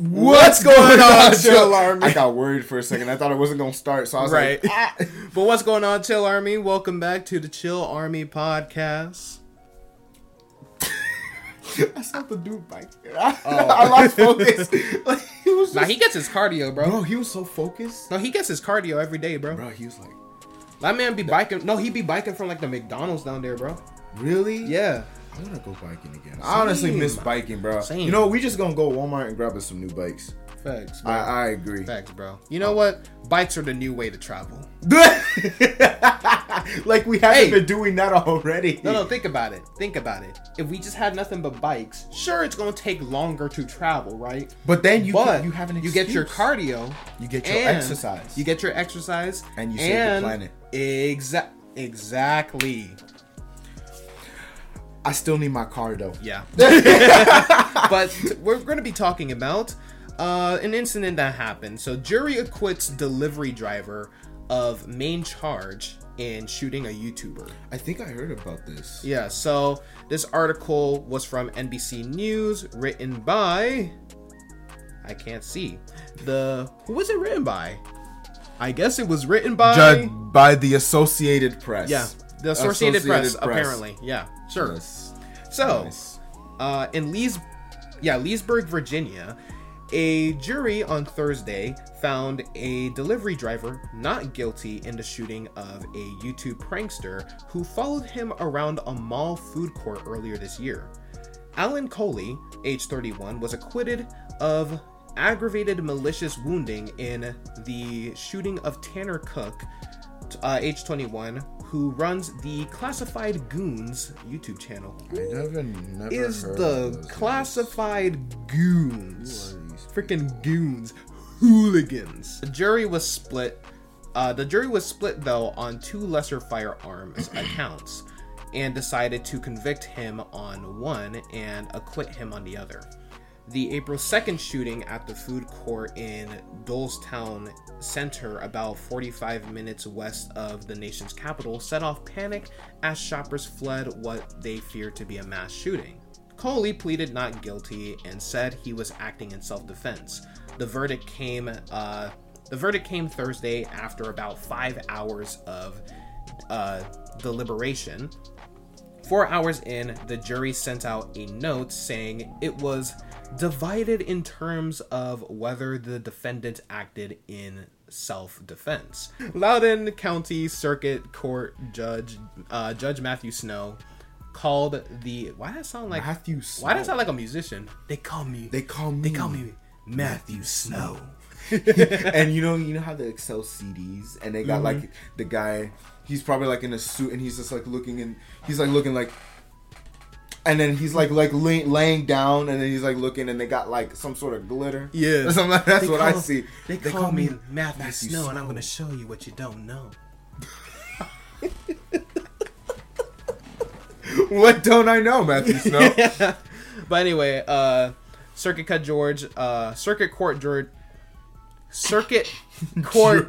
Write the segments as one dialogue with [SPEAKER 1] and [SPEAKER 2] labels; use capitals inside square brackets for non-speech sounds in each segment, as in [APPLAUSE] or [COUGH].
[SPEAKER 1] What's going on, Chill Army? I got worried for a second. I thought it wasn't gonna start, so I was
[SPEAKER 2] Right.
[SPEAKER 1] like, ah. [LAUGHS]
[SPEAKER 2] But what's going on, Chill Army? Welcome back to the Chill Army podcast. [LAUGHS]
[SPEAKER 1] I saw the dude bike. [LAUGHS] I, I lost focus. like, he was
[SPEAKER 2] Nah, he gets his cardio, bro.
[SPEAKER 1] bro, he was so focused.
[SPEAKER 2] No, he gets his cardio every day, bro.
[SPEAKER 1] Bro, he was like,
[SPEAKER 2] That man be biking. No, he be biking from like the McDonald's down there, bro.
[SPEAKER 1] really?
[SPEAKER 2] Yeah.
[SPEAKER 1] I wanna go biking again. I honestly miss biking, bro.
[SPEAKER 2] Same.
[SPEAKER 1] You know, we just gonna go Walmart and grab us some new bikes.
[SPEAKER 2] Facts, bro.
[SPEAKER 1] I, I agree.
[SPEAKER 2] Facts, bro. You know what? Bikes are the new way to travel. [LAUGHS]
[SPEAKER 1] like we haven't
[SPEAKER 2] Hey.
[SPEAKER 1] been doing that already.
[SPEAKER 2] No, no, think about it. Think about it. If we just had nothing but bikes, sure, it's gonna take longer to travel, right?
[SPEAKER 1] But then you
[SPEAKER 2] but
[SPEAKER 1] you have an
[SPEAKER 2] you get your cardio,
[SPEAKER 1] You get your exercise.
[SPEAKER 2] You get your exercise,
[SPEAKER 1] And you save the planet.
[SPEAKER 2] Exa- exactly.
[SPEAKER 1] I still need my car though.
[SPEAKER 2] Yeah. [LAUGHS] [LAUGHS] but we're going to be talking about uh, an incident that happened. So, jury acquits delivery driver of main charge in shooting a YouTuber.
[SPEAKER 1] I think I heard about this.
[SPEAKER 2] Yeah, so this article was from NBC News, written by. I can't see. The. Who was it written by? I guess it was written by.
[SPEAKER 1] Judged by the Associated Press.
[SPEAKER 2] Yeah, the Associated, Press,
[SPEAKER 1] Press.
[SPEAKER 2] apparently. Yeah, sure.
[SPEAKER 1] Yes.
[SPEAKER 2] So,
[SPEAKER 1] Nice.
[SPEAKER 2] uh, in Lees, yeah, Leesburg, Virginia, a jury on Thursday found a delivery driver not guilty in the shooting of a YouTube prankster who followed him around a mall food court earlier this year. Alan Colie, age 31, was acquitted of aggravated malicious wounding in the shooting of Tanner Cook, uh, age 21, who runs the Classified Goons YouTube channel
[SPEAKER 1] I never, never
[SPEAKER 2] is the classified goons.
[SPEAKER 1] Who are these
[SPEAKER 2] Freaking goons. Hooligans. The jury was split. Uh, the jury was split, though, on two lesser firearms [COUGHS] accounts and decided to convict him on one and acquit him on the other. The April 2nd shooting at the food court in Dulles Town Center, about 45 minutes west of the nation's capital, set off panic as shoppers fled what they feared to be a mass shooting. Colie pleaded not guilty and said he was acting in self-defense. The verdict came. Uh, the verdict came Thursday after about five hours of uh, deliberation. Four hours in, the jury sent out a note saying it was divided in terms of whether the defendant acted in self defense. Loudoun County Circuit Court Judge uh, Judge Matthew Snow called the. Why does that sound like.
[SPEAKER 1] Matthew
[SPEAKER 2] Why does that sound like a musician? They call me.
[SPEAKER 1] They call me.
[SPEAKER 2] They call me Matthew Snow. [LAUGHS]
[SPEAKER 1] and you know, you know how they sell CDs, and they got
[SPEAKER 2] Mm-hmm.
[SPEAKER 1] like the guy. He's probably like in a suit, and he's just like looking, and he's like looking like. And then he's like like lay, laying down, and then he's like looking, and they got like some sort of glitter.
[SPEAKER 2] Yeah.
[SPEAKER 1] Or something like- that's
[SPEAKER 2] They
[SPEAKER 1] what I see.
[SPEAKER 2] They, call, me Matthew, Snow, and I'm going to show you what you don't know. [LAUGHS]
[SPEAKER 1] What don't I know, Matthew Snow? [LAUGHS] yeah.
[SPEAKER 2] But anyway, uh, Circuit Cut George, uh, Circuit Court George, Circuit [LAUGHS] Court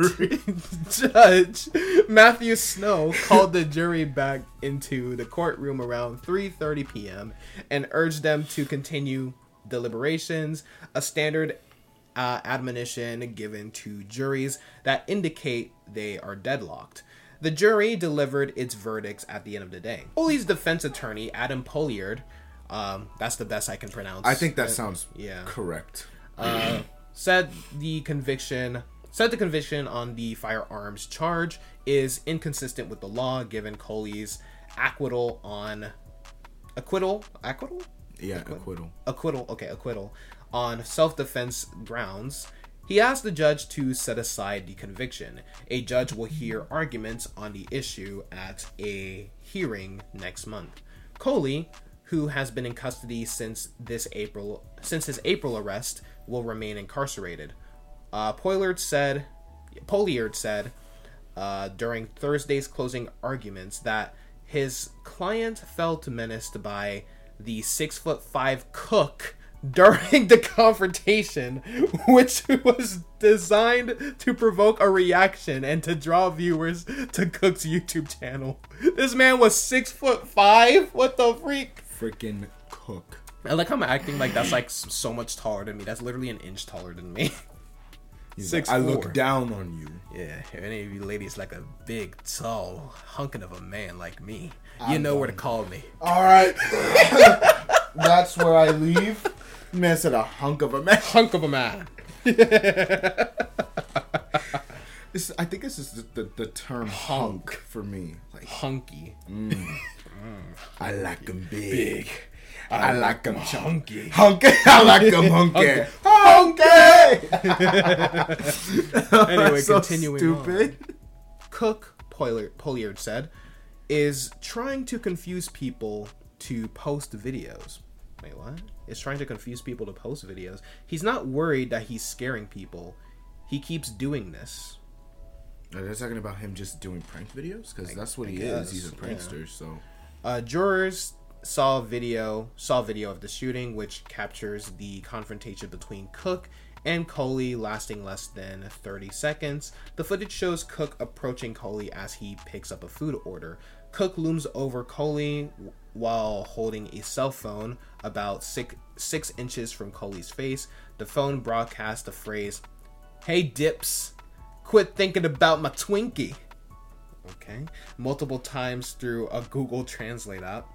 [SPEAKER 2] Judge [LAUGHS] Matthew Snow called the jury back into the courtroom around 3:30 p.m. and urged them to continue deliberations, a standard uh, admonition given to juries that indicate they are deadlocked. The jury delivered its verdicts at the end of the day. Foley's defense attorney, Adam Poliard, um, that's the best I can pronounce.
[SPEAKER 1] I think that
[SPEAKER 2] Uh,
[SPEAKER 1] sounds
[SPEAKER 2] yeah.
[SPEAKER 1] correct.
[SPEAKER 2] Uh, said the conviction said the conviction on the firearms charge is inconsistent with the law given Colie's acquittal on acquittal acquittal?
[SPEAKER 1] Yeah, acquittal.
[SPEAKER 2] acquittal okay acquittal. On self-defense grounds he asked the judge to set aside the conviction. A judge will hear arguments on the issue at a hearing next month. Colie who has been in custody since this april since his april arrest will remain incarcerated uh, Poillard said Poliard said uh, during Thursday's closing arguments that his client felt menaced by the six foot five cook [LAUGHS] during the confrontation, [LAUGHS] which was designed to provoke a reaction and to draw viewers to Cook's YouTube channel. [LAUGHS] This man was six foot five. What the freak?
[SPEAKER 1] Freaking cook.
[SPEAKER 2] I like how I'm acting like that's like so much taller than me. That's literally an inch taller than me.
[SPEAKER 1] He's
[SPEAKER 2] Six
[SPEAKER 1] like, I look down on you.
[SPEAKER 2] Yeah, if any of you ladies like a big, tall, hunkin' of a man like me, you know where to call me.
[SPEAKER 1] All right, [LAUGHS] that's where I leave. Man said a hunk of a man. [LAUGHS]
[SPEAKER 2] Hunk of a man. [LAUGHS]
[SPEAKER 1] This, I think this is the, the, the term hunk for me. Like
[SPEAKER 2] Hunky. Mm. Mm.
[SPEAKER 1] I like them big.
[SPEAKER 2] Big.
[SPEAKER 1] I like them
[SPEAKER 2] hunky.
[SPEAKER 1] hunky. I like them hunky. Hunky. [LAUGHS]
[SPEAKER 2] Anyway, [LAUGHS]
[SPEAKER 1] So
[SPEAKER 2] continuing
[SPEAKER 1] Stupid.
[SPEAKER 2] Cook, Pollard, Polliard said, is trying to confuse people to post videos. Wait, what? Is trying to confuse people to post videos. He's not worried that he's scaring people. He keeps doing this.
[SPEAKER 1] Are they talking about him just doing prank videos? Because that's what
[SPEAKER 2] I
[SPEAKER 1] he
[SPEAKER 2] guess,
[SPEAKER 1] is. He's a prankster. So
[SPEAKER 2] Uh, jurors saw video saw video of the shooting, which captures the confrontation between Cook and Colie, lasting less than 30 seconds. The footage shows Cook approaching Colie as he picks up a food order. Cook looms over Colie while holding a cell phone about six six inches from Colie's face. The phone broadcasts the phrase, "Hey dips, quit thinking about my Twinkie." okay multiple times through a google translate app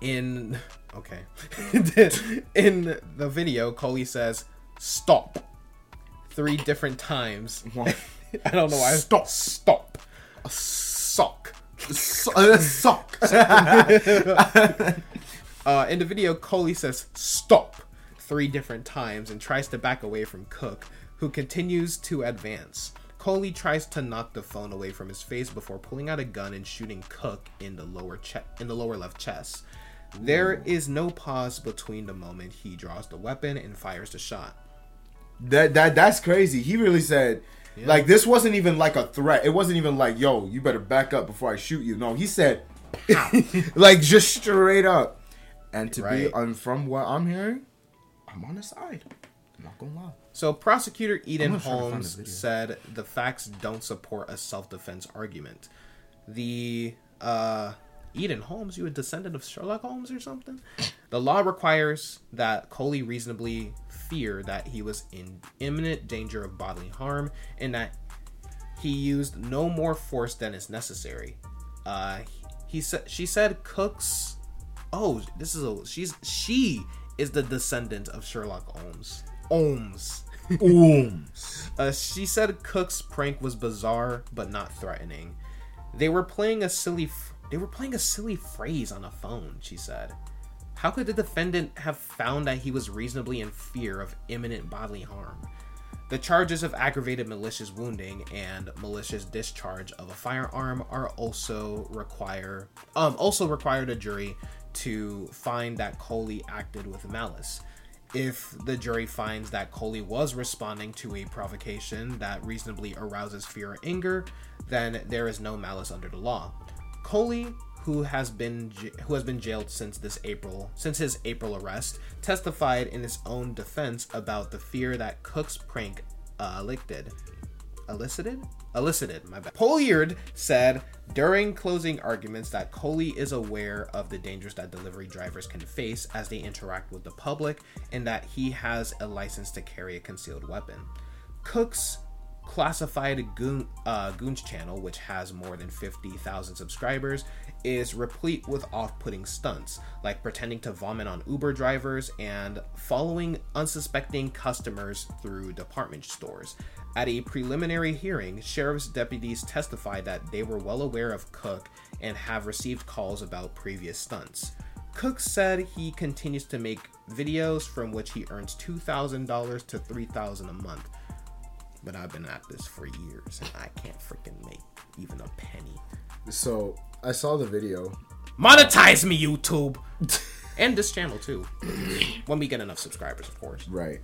[SPEAKER 2] in okay. [LAUGHS] In the video colie says stop. Three different times. [LAUGHS] I don't know why.
[SPEAKER 1] Stop.
[SPEAKER 2] stop. Sock.
[SPEAKER 1] So- uh, sock. [LAUGHS]
[SPEAKER 2] uh, in the video colie says stop. Three different times and tries to back away from cook who continues to advance. Colie tries to knock the phone away from his face before pulling out a gun and shooting cook in the lower che- in the lower left chest there is no pause between the moment he draws the weapon and fires the shot
[SPEAKER 1] That that that's crazy. He really said, like this wasn't even like a threat. It wasn't even like, yo, you better back up before I shoot you. No, he said, [LAUGHS] like just straight up. And to
[SPEAKER 2] Right.
[SPEAKER 1] be, um, from what I'm hearing, I'm on his side. I'm not gonna lie.
[SPEAKER 2] So, prosecutor Eden
[SPEAKER 1] gonna try to find the
[SPEAKER 2] Holmes said the facts don't support a self defense argument. The uh, Eden Holmes, you a descendant of Sherlock Holmes or something? The law requires that Colie reasonably fear that he was in imminent danger of bodily harm and that he used no more force than is necessary. Uh, he said she said Cook's. Oh, this is a she's she is the descendant of Sherlock Holmes. Holmes. [LAUGHS]
[SPEAKER 1] Ooms.
[SPEAKER 2] Uh, she said Cook's prank was bizarre but not threatening. They were playing a silly. F- they were playing a silly phrase on a phone. She said. How could the defendant have found that he was reasonably in fear of imminent bodily harm? The charges of aggravated malicious wounding and malicious discharge of a firearm are also require um also required a jury to find that Colie acted with malice. If the jury finds that Colie was responding to a provocation that reasonably arouses fear or anger, then there is no malice under the law. Colie, who has been who has been jailed since this April, since his April arrest, testified in his own defense about the fear that Cook's prank uh, elicited. Elicited? Elicited, my bad. Polliard said during closing arguments that Colie is aware of the dangers that delivery drivers can face as they interact with the public and that he has a license to carry a concealed weapon. Cook's classified Goon, uh, Goons channel, which has more than 50,000 subscribers, is replete with off putting stunts, like pretending to vomit on Uber drivers and following unsuspecting customers through department stores. At a preliminary hearing, sheriff's deputies testified that they were well aware of Cook and have received calls about previous stunts. Cook said he continues to make videos from which he earns $2,000 to $3,000 a month but I've been at this for years and I can't freaking make even a penny.
[SPEAKER 1] So I saw the video.
[SPEAKER 2] Monetize me, YouTube! [LAUGHS] and this channel too. [CLEARS THROAT] when we get enough subscribers, of course.
[SPEAKER 1] Right.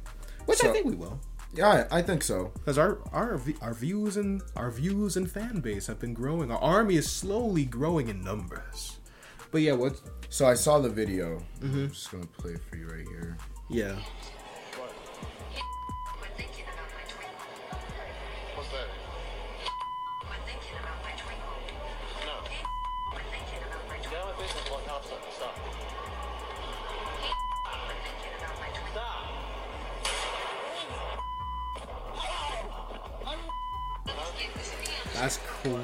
[SPEAKER 2] Which I think we will.
[SPEAKER 1] Yeah, I, I think so.
[SPEAKER 2] Because our our our views and our views and fan base have been growing. Our army is slowly growing in numbers. But yeah, what?
[SPEAKER 1] So I saw the video. I'm just gonna play it for you right here.
[SPEAKER 2] Yeah,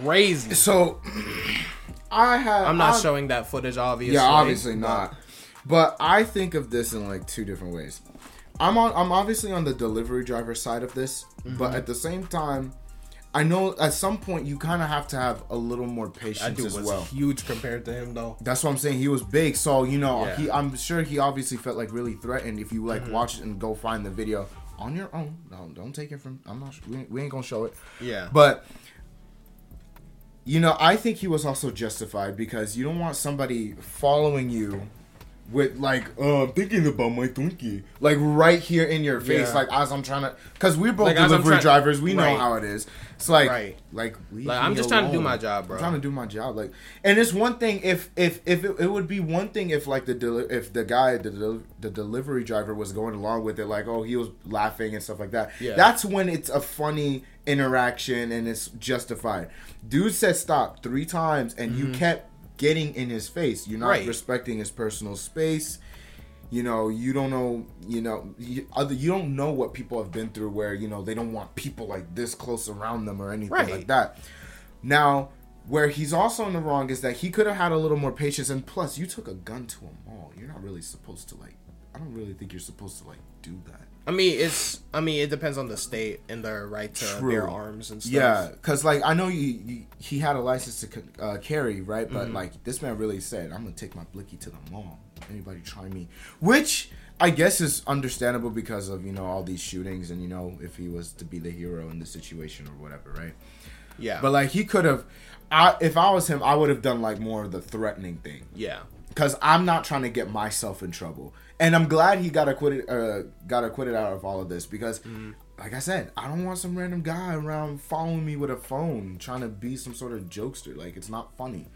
[SPEAKER 2] crazy.
[SPEAKER 1] So I have.
[SPEAKER 2] I'm not
[SPEAKER 1] I'm-
[SPEAKER 2] showing that footage, obviously.
[SPEAKER 1] Yeah, obviously not. But I think of this in like two different ways. I'm on. I'm obviously on the delivery driver side of this,
[SPEAKER 2] Mm-hmm.
[SPEAKER 1] but at the same time, I know at some point you kind of have to have a little more
[SPEAKER 2] That
[SPEAKER 1] patience
[SPEAKER 2] dude
[SPEAKER 1] as
[SPEAKER 2] was
[SPEAKER 1] well.
[SPEAKER 2] huge compared to him, though.
[SPEAKER 1] That's what I'm saying. He was big, so you know,
[SPEAKER 2] Yeah.
[SPEAKER 1] he. I'm sure he obviously felt like really threatened. If you like
[SPEAKER 2] Mm-hmm.
[SPEAKER 1] watch it and go find the video on your own, no, don't take it from. I'm not. We we ain't gonna show it.
[SPEAKER 2] Yeah.
[SPEAKER 1] But you know, I think he was also justified because you don't want somebody following you with like, uh, I'm thinking about my Twinkie, like right here in your face,
[SPEAKER 2] Yeah.
[SPEAKER 1] like as I'm trying to, because we're both
[SPEAKER 2] Like,
[SPEAKER 1] delivery
[SPEAKER 2] trying-
[SPEAKER 1] drivers, we know how it is. It's like,
[SPEAKER 2] Right.
[SPEAKER 1] like,
[SPEAKER 2] Like, I'm just trying to do my job, bro.
[SPEAKER 1] I'm trying to do my job, like, and it's one thing if if if it, it would be one thing if like the deli- if the guy the del- the delivery driver was going along with it, like, oh, he was laughing and stuff like that.
[SPEAKER 2] Yeah.
[SPEAKER 1] That's when it's a funny interaction and it's justified. Dude said stop three times and you mm-hmm. kept getting in his face. You're not.
[SPEAKER 2] Right.
[SPEAKER 1] respecting his personal space. You know, you don't know. You know, you, other you don't know what people have been through where you know they don't want people like this close around them or anything
[SPEAKER 2] Right.
[SPEAKER 1] like that. Now, where he's also in the wrong is that he could have had a little more patience, and plus, you took a gun to a mall. You're not really supposed to like. I don't really think you're supposed to like do that.
[SPEAKER 2] I mean, it's. I mean, it depends on the state and their right to
[SPEAKER 1] True.
[SPEAKER 2] bear arms and stuff.
[SPEAKER 1] Yeah, because like I know you, you, he had a license to uh, carry, right? But
[SPEAKER 2] Mm-hmm.
[SPEAKER 1] like this man really said, "I'm gonna take my blicky to the mall. Anybody try me?" Which I guess is understandable because of you know all these shootings and you know if he was to be the hero in the situation or whatever, right?
[SPEAKER 2] Yeah.
[SPEAKER 1] But like he could have, I if I was him, I would have done like more of the threatening thing
[SPEAKER 2] yeah.
[SPEAKER 1] because I'm not trying to get myself in trouble. And I'm glad he got acquitted. Uh, got acquitted out of all of this because, like I said, I don't want some random guy around following me with a phone trying to be some sort of jokester. Like it's not funny.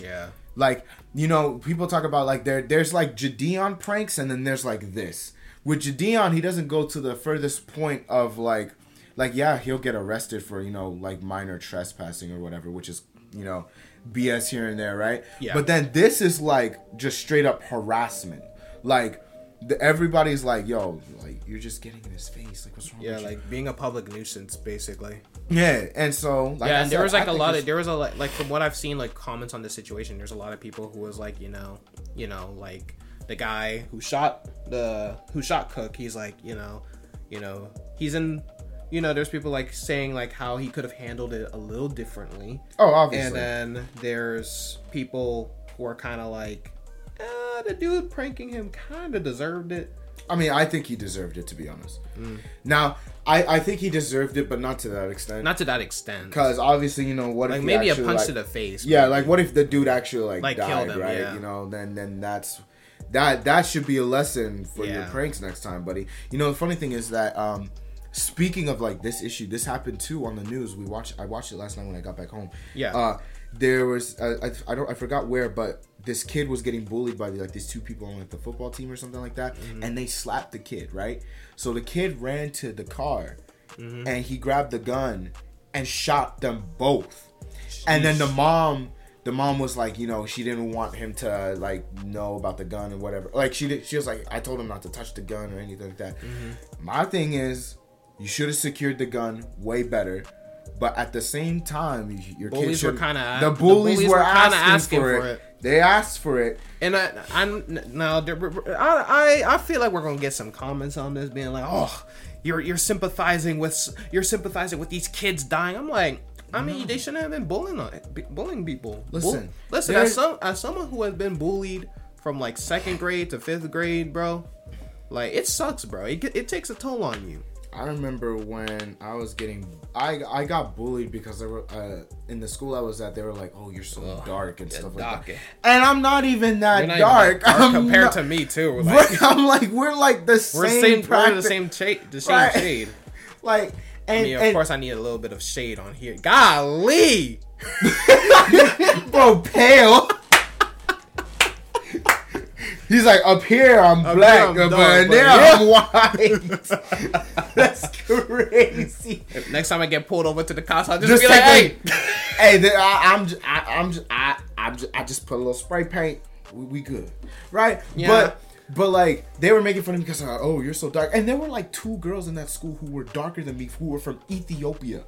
[SPEAKER 2] Yeah.
[SPEAKER 1] Like you know, people talk about like there. There's like Jidion pranks, and then there's like this. With Jidion, he doesn't go to the furthest point of like, like yeah, he'll get arrested for you know like minor trespassing or whatever, which is you know BS here and there, right?
[SPEAKER 2] Yeah.
[SPEAKER 1] But then this is like just straight up harassment. Like the, everybody's like, yo, like you're just getting in his face. Like what's wrong
[SPEAKER 2] Yeah,
[SPEAKER 1] with you?
[SPEAKER 2] like being a public nuisance, basically.
[SPEAKER 1] yeah, and so like
[SPEAKER 2] yeah, and there
[SPEAKER 1] said,
[SPEAKER 2] was like
[SPEAKER 1] I
[SPEAKER 2] a lot of there was a like, like from what I've seen like comments on this situation. There's a lot of people who was like you know you know like the guy who shot the who shot Cook. He's like you know you know he's in you know there's people like saying like how he could have handled it a little differently.
[SPEAKER 1] oh obviously
[SPEAKER 2] And then there's people who are kind of like, uh, the dude pranking him kind of deserved it.
[SPEAKER 1] I mean, I think he deserved it to be honest.
[SPEAKER 2] Mm.
[SPEAKER 1] Now, I I think he deserved it, but not to that extent.
[SPEAKER 2] Not to that extent.
[SPEAKER 1] because obviously, you know, what
[SPEAKER 2] Like
[SPEAKER 1] if
[SPEAKER 2] maybe a punch
[SPEAKER 1] like-
[SPEAKER 2] to the face.
[SPEAKER 1] Yeah,
[SPEAKER 2] maybe.
[SPEAKER 1] like what if the dude actually like,
[SPEAKER 2] Like,
[SPEAKER 1] died,
[SPEAKER 2] killed him,
[SPEAKER 1] right?
[SPEAKER 2] yeah.
[SPEAKER 1] You know, then then that's that that should be a lesson for your pranks next time, buddy. You know, the funny thing is that um speaking of like this issue, this happened too on the news. We watched I watched it last night when I got back home.
[SPEAKER 2] Yeah.
[SPEAKER 1] Uh there was uh, I, I don't I forgot where, but this kid was getting bullied by like these two people on like the football team or something like that,
[SPEAKER 2] Mm-hmm.
[SPEAKER 1] and they slapped the kid, right? So the kid ran to the car,
[SPEAKER 2] Mm-hmm.
[SPEAKER 1] and he grabbed the gun and shot them both. And then the mom, the mom was like, you know, she didn't want him to like know about the gun and whatever. Like she did, she was like, I told him not to touch the gun or anything like that.
[SPEAKER 2] Mm-hmm.
[SPEAKER 1] My thing is, you should have secured the gun way better. But at the same time, your
[SPEAKER 2] Bullies
[SPEAKER 1] kids
[SPEAKER 2] were kinda-
[SPEAKER 1] the
[SPEAKER 2] the
[SPEAKER 1] bullies, were,
[SPEAKER 2] were
[SPEAKER 1] asking,
[SPEAKER 2] asking
[SPEAKER 1] for,
[SPEAKER 2] for
[SPEAKER 1] it.
[SPEAKER 2] it.
[SPEAKER 1] They asked for it.
[SPEAKER 2] And I, I'm now. I, I, I feel like we're gonna get some comments on this, being like, "Oh, you're you're sympathizing with you're sympathizing with these kids dying." I'm like, I mean, they shouldn't have been bullying bullying people.
[SPEAKER 1] Listen,
[SPEAKER 2] listen. As some as someone who has been bullied from like second grade to fifth grade, bro, like it sucks, bro. It it takes a toll on you.
[SPEAKER 1] I remember when I was getting, I I got bullied because they were uh, in the school I was at. They were like, "Oh, you're so dark and stuff like that," and I'm not even that
[SPEAKER 2] not
[SPEAKER 1] dark.
[SPEAKER 2] even that dark compared
[SPEAKER 1] not-
[SPEAKER 2] to me too. [LAUGHS] Like,
[SPEAKER 1] I'm like we're like the
[SPEAKER 2] we're
[SPEAKER 1] same.
[SPEAKER 2] same. We're the same shade. The same
[SPEAKER 1] Right.
[SPEAKER 2] shade. [LAUGHS]
[SPEAKER 1] Like and,
[SPEAKER 2] I mean, of
[SPEAKER 1] and
[SPEAKER 2] course, I need a little bit of shade on here. Golly. [LAUGHS]
[SPEAKER 1] bro, pale. He's like up here I'm
[SPEAKER 2] Up
[SPEAKER 1] black,
[SPEAKER 2] here, I'm
[SPEAKER 1] but
[SPEAKER 2] dark,
[SPEAKER 1] there
[SPEAKER 2] but
[SPEAKER 1] I'm [LAUGHS] white. [LAUGHS] That's crazy.
[SPEAKER 2] Next time I get pulled over to the cops, I'll just,
[SPEAKER 1] Just
[SPEAKER 2] be like,
[SPEAKER 1] take
[SPEAKER 2] "Hey, [LAUGHS]
[SPEAKER 1] hey, the, I, I'm just, I, I'm just, I, I'm just, I just put a little spray paint. We, we good, right?
[SPEAKER 2] Yeah.
[SPEAKER 1] But, but like they were making fun of me because uh, oh, you're so dark, and there were like two girls in that school who were darker than me, who were from Ethiopia.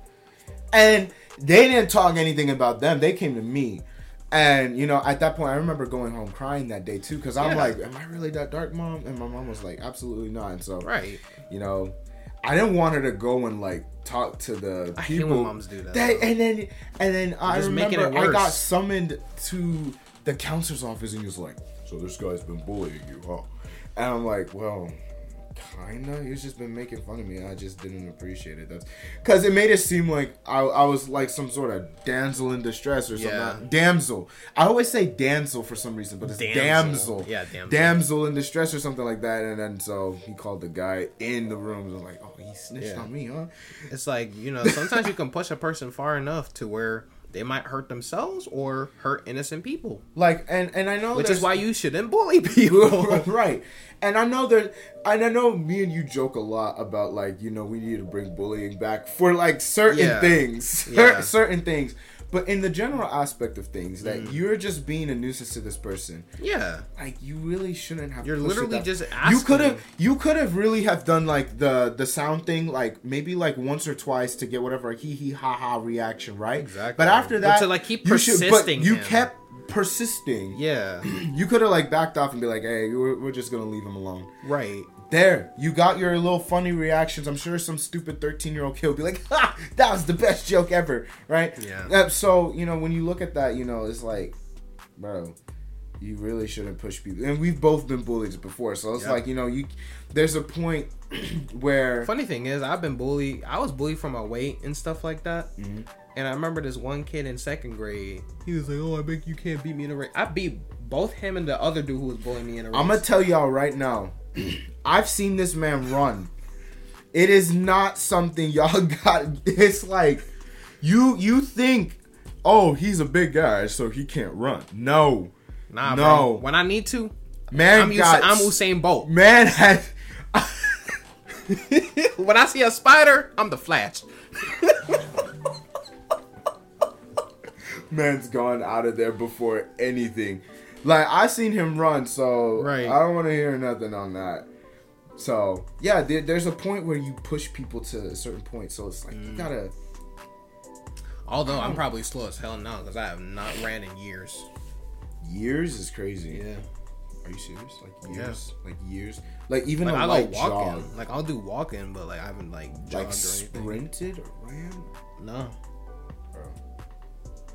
[SPEAKER 1] and they didn't talk anything about them. They came to me. And you know, at that point, I remember going home crying that day too, because I'm
[SPEAKER 2] Yeah.
[SPEAKER 1] like, "Am I really that dark, mom?" And my mom was like, "Absolutely not." And so,
[SPEAKER 2] Right.
[SPEAKER 1] you know, I didn't want her to go and like talk to the
[SPEAKER 2] I hate
[SPEAKER 1] people.
[SPEAKER 2] when moms do that,
[SPEAKER 1] That- and then, and then I remember
[SPEAKER 2] it
[SPEAKER 1] I got summoned to the counselor's office, and he was like, "So this guy's been bullying you, huh?" And I'm like, "Well." Kinda, he's just been making fun of me. I just didn't appreciate it. That's because it made it seem like I, I was like some sort of damsel in distress or something.
[SPEAKER 2] Yeah.
[SPEAKER 1] Damsel. I always say damsel for some reason, but it's
[SPEAKER 2] Damsel.
[SPEAKER 1] damsel.
[SPEAKER 2] Yeah, damsel.
[SPEAKER 1] Damsel in distress or something like that. And then so he called the guy in the room and was like, "Oh, he snitched
[SPEAKER 2] Yeah.
[SPEAKER 1] on me, huh?"
[SPEAKER 2] It's like, you know, sometimes you can push a person far enough to where they might hurt themselves or hurt innocent people.
[SPEAKER 1] Like, and and I know
[SPEAKER 2] Which is why you shouldn't bully [LAUGHS] people. [LAUGHS]
[SPEAKER 1] right. And I know that, and I know me and you joke a lot about like, you know, we need to bring bullying back for like certain
[SPEAKER 2] Yeah.
[SPEAKER 1] things, [LAUGHS]
[SPEAKER 2] Yeah.
[SPEAKER 1] certain things. But in the general aspect of things, that
[SPEAKER 2] Mm.
[SPEAKER 1] you're just being a nuisance to this person,
[SPEAKER 2] yeah.
[SPEAKER 1] like you really shouldn't have.
[SPEAKER 2] You're literally just
[SPEAKER 1] You could have. You could have really have done like the the sound thing, like maybe like once or twice to get whatever hee hee ha ha reaction, right?
[SPEAKER 2] Exactly.
[SPEAKER 1] But after
[SPEAKER 2] But
[SPEAKER 1] that,
[SPEAKER 2] to, like, keep
[SPEAKER 1] you should- but you
[SPEAKER 2] him.
[SPEAKER 1] kept persisting.
[SPEAKER 2] Yeah. [CLEARS THROAT]
[SPEAKER 1] You could have like backed off and be like, "Hey, we're, we're just gonna leave him alone."
[SPEAKER 2] Right.
[SPEAKER 1] There, you got your little funny reactions. I'm sure some stupid 13 year old kid will be like, [LAUGHS] "Ha, that was the best joke ever," right?
[SPEAKER 2] Yeah.
[SPEAKER 1] Uh, so you know when you look at that, you know it's like, bro, you really shouldn't push people. And we've both been bullied before, so it's
[SPEAKER 2] Yeah.
[SPEAKER 1] like you know you. There's a point [CLEARS THROAT] where
[SPEAKER 2] Funny thing is, I've been bullied. I was bullied for my weight and stuff like that.
[SPEAKER 1] Mm-hmm.
[SPEAKER 2] And I remember this one kid in second grade. He was like, "Oh, I bet you can't beat me in a race." I beat both him and the other dude who was bullying me in a race.
[SPEAKER 1] I'm gonna tell y'all right now. [CLEARS THROAT] I've seen this man run. It is not something [LAUGHS] y'all got. It's like you you think, oh, he's a big guy, so he can't run. No,
[SPEAKER 2] nah,
[SPEAKER 1] no.
[SPEAKER 2] bro. When I need to,
[SPEAKER 1] man
[SPEAKER 2] I'm,
[SPEAKER 1] got
[SPEAKER 2] I'm Usain Bolt.
[SPEAKER 1] man had [LAUGHS]
[SPEAKER 2] when I see a spider, I'm the Flash.
[SPEAKER 1] man's gone out of there before anything. Like I seen him run, so
[SPEAKER 2] Right.
[SPEAKER 1] I don't want to hear nothing on that. So yeah, there, there's a point where you push people to a certain point. So it's like
[SPEAKER 2] Mm.
[SPEAKER 1] you gotta.
[SPEAKER 2] Although I'm probably slow as hell now because I have not ran in years.
[SPEAKER 1] Years is crazy.
[SPEAKER 2] Yeah.
[SPEAKER 1] Are you serious? Like
[SPEAKER 2] Yeah.
[SPEAKER 1] years? Like years? Like even
[SPEAKER 2] Like
[SPEAKER 1] a
[SPEAKER 2] I
[SPEAKER 1] light
[SPEAKER 2] walking.
[SPEAKER 1] jog,
[SPEAKER 2] Like I'll do walking, but like I haven't like jogged
[SPEAKER 1] like
[SPEAKER 2] or anything.
[SPEAKER 1] sprinted or ran?
[SPEAKER 2] No.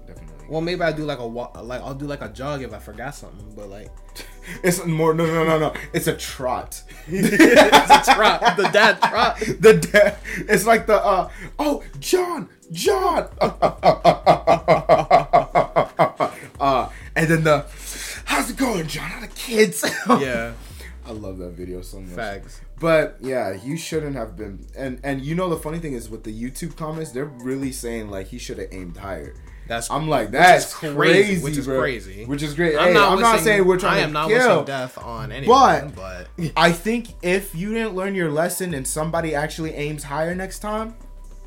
[SPEAKER 1] Definitely.
[SPEAKER 2] Well, maybe I do like a walk. Like I'll do like a jog if I forgot something. But like [LAUGHS]
[SPEAKER 1] It's more. No, no, no, no. It's a trot. [LAUGHS]
[SPEAKER 2] it's a trot. The dad trot. [LAUGHS]
[SPEAKER 1] the de- It's like the. uh Oh, John, John. uh, and then the. How's it going, John? How the kids?
[SPEAKER 2] Yeah.
[SPEAKER 1] I love that video so much.
[SPEAKER 2] Facts.
[SPEAKER 1] But yeah, you shouldn't have been. And and you know the funny thing is with the YouTube comments, they're really saying like he should have aimed higher.
[SPEAKER 2] That's
[SPEAKER 1] I'm like that's
[SPEAKER 2] is
[SPEAKER 1] crazy,
[SPEAKER 2] Which is
[SPEAKER 1] bro.
[SPEAKER 2] crazy.
[SPEAKER 1] Which is great.
[SPEAKER 2] I'm
[SPEAKER 1] Hey,
[SPEAKER 2] not,
[SPEAKER 1] I'm not saying we're trying
[SPEAKER 2] I am
[SPEAKER 1] to
[SPEAKER 2] not
[SPEAKER 1] kill.
[SPEAKER 2] death on anyone, but, [LAUGHS]
[SPEAKER 1] I think if you didn't learn your lesson and somebody actually aims higher next time,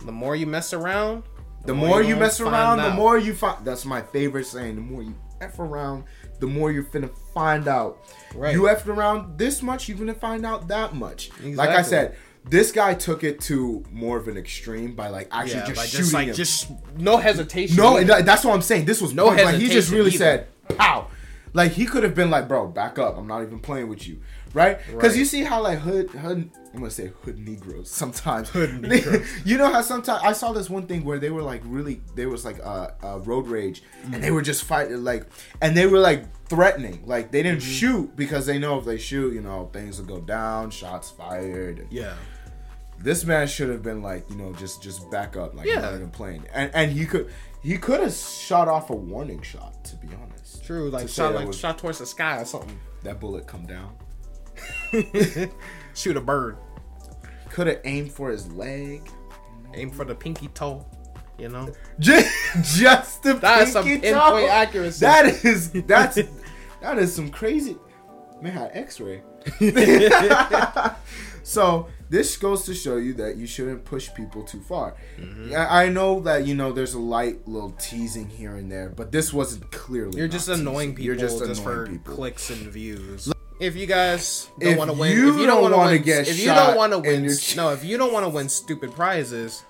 [SPEAKER 2] the more you mess around,
[SPEAKER 1] the more you
[SPEAKER 2] gonna
[SPEAKER 1] mess around, the more you find. That's my favorite saying. The more you f around, the more you're finna find out.
[SPEAKER 2] Right.
[SPEAKER 1] You effed around this much, you're gonna find out that much. Like I said, this guy took it to more of an extreme by like actually
[SPEAKER 2] yeah,
[SPEAKER 1] just
[SPEAKER 2] like
[SPEAKER 1] shooting
[SPEAKER 2] just like
[SPEAKER 1] him.
[SPEAKER 2] just no hesitation.
[SPEAKER 1] No, and that's what I'm saying. This was
[SPEAKER 2] No
[SPEAKER 1] hesitation. Like he just really
[SPEAKER 2] either.
[SPEAKER 1] said, "Pow!" Like he could have been like, "Bro, back up. I'm not even playing with you." Right? Because
[SPEAKER 2] Right.
[SPEAKER 1] you see how like hood, hood. I'm gonna say hood Negroes sometimes.
[SPEAKER 2] Hood [LAUGHS] Negroes. [LAUGHS]
[SPEAKER 1] you know how sometimes I saw this one thing where they were like really, there was like a, uh road rage, and they were just fighting like, and they were like threatening. Like they didn't shoot because they know if they shoot, you know, things will go down, shots fired.
[SPEAKER 2] yeah,
[SPEAKER 1] This man should have been like, you know, just just back up, like
[SPEAKER 2] Yeah.
[SPEAKER 1] Not even playing. And and he could he could have shot off a warning shot, to be honest.
[SPEAKER 2] true. Like
[SPEAKER 1] To
[SPEAKER 2] shot like
[SPEAKER 1] was-
[SPEAKER 2] shot towards the sky or something.
[SPEAKER 1] That bullet come down. [LAUGHS]
[SPEAKER 2] Shoot a bird.
[SPEAKER 1] Could have aimed for his leg.
[SPEAKER 2] Aim for the pinky toe. You know. [LAUGHS]
[SPEAKER 1] Just, just the
[SPEAKER 2] some
[SPEAKER 1] pinky
[SPEAKER 2] pinpoint
[SPEAKER 1] toe.
[SPEAKER 2] accuracy.
[SPEAKER 1] That is [LAUGHS] that's that is some crazy man had X-ray. So this goes to show you that you shouldn't push people too far.
[SPEAKER 2] Mm-hmm.
[SPEAKER 1] I, I know that you know there's a light little teasing here and there, but this wasn't clearly.
[SPEAKER 2] You're
[SPEAKER 1] not
[SPEAKER 2] just
[SPEAKER 1] teasing.
[SPEAKER 2] annoying people
[SPEAKER 1] You're
[SPEAKER 2] just,
[SPEAKER 1] just,
[SPEAKER 2] for
[SPEAKER 1] annoying people.
[SPEAKER 2] clicks and views. If you guys don't want to win, if you
[SPEAKER 1] don't
[SPEAKER 2] don't want
[SPEAKER 1] wanna
[SPEAKER 2] win,
[SPEAKER 1] get
[SPEAKER 2] if you
[SPEAKER 1] shot
[SPEAKER 2] don't want to win,
[SPEAKER 1] you're-
[SPEAKER 2] no, if you don't want to win stupid prizes,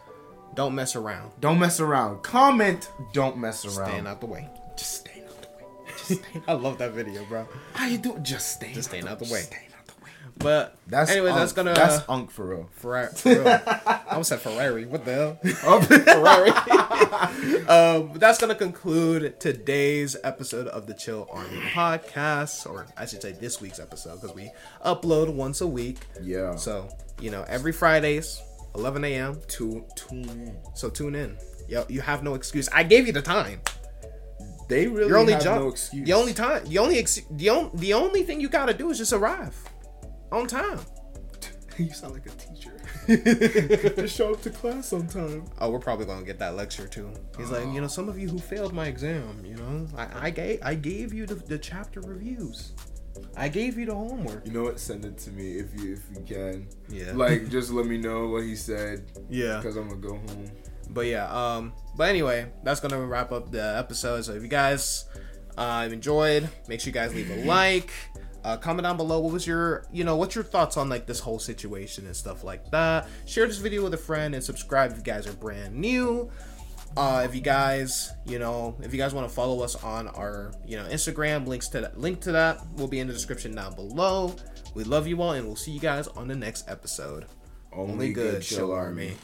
[SPEAKER 2] Don't mess around.
[SPEAKER 1] Don't mess around. Comment. Don't mess around.
[SPEAKER 2] Staying out the way.
[SPEAKER 1] Just staying out the way. [LAUGHS] Just staying.
[SPEAKER 2] I love that video, bro.
[SPEAKER 1] How you doing? Just staying.
[SPEAKER 2] Just staying out the way. But
[SPEAKER 1] That's
[SPEAKER 2] anyway, that's gonna
[SPEAKER 1] That's unk for real.
[SPEAKER 2] Ferrari. For real. [LAUGHS] I almost said Ferrari. What the hell?
[SPEAKER 1] Oh, [LAUGHS]
[SPEAKER 2] Ferrari. [LAUGHS] um, that's gonna conclude today's episode of the Chill Army podcast, or I should say this week's episode, because we upload once a week.
[SPEAKER 1] yeah.
[SPEAKER 2] So you know, every Fridays, 11 a.m.
[SPEAKER 1] to tune in.
[SPEAKER 2] So tune in. Yo, you have no excuse. I gave you the time.
[SPEAKER 1] They really
[SPEAKER 2] Your only
[SPEAKER 1] have
[SPEAKER 2] job.
[SPEAKER 1] no excuse.
[SPEAKER 2] The only time. The only ex- the only the only thing you gotta do is just arrive on time. [LAUGHS]
[SPEAKER 1] you sound like a teacher. [LAUGHS] Just show up to class on time.
[SPEAKER 2] Oh, we're probably gonna get that lecture too. He's like, you know, some of you who failed my exam, you know, I, I gave I gave you the, the chapter reviews. I gave you the homework.
[SPEAKER 1] You know what? Send it to me if you if you can.
[SPEAKER 2] Yeah.
[SPEAKER 1] Like, [LAUGHS] just let me know what he said.
[SPEAKER 2] Yeah.
[SPEAKER 1] Because I'm gonna go home.
[SPEAKER 2] But yeah, um, but anyway, that's gonna wrap up the episode. So if you guys uh, enjoyed, make sure you guys leave a [CLEARS THROAT] like. Uh, comment down below. What was your you know what's your thoughts on like this whole situation and stuff like that? Share this video with a friend and subscribe if you guys are brand new. Uh, if you guys you know if you guys want to follow us on our you know instagram links to that link to that will be in the description down below. We love you all and we'll see you guys on the next episode.
[SPEAKER 1] Only,
[SPEAKER 2] only good
[SPEAKER 1] Chill
[SPEAKER 2] chill army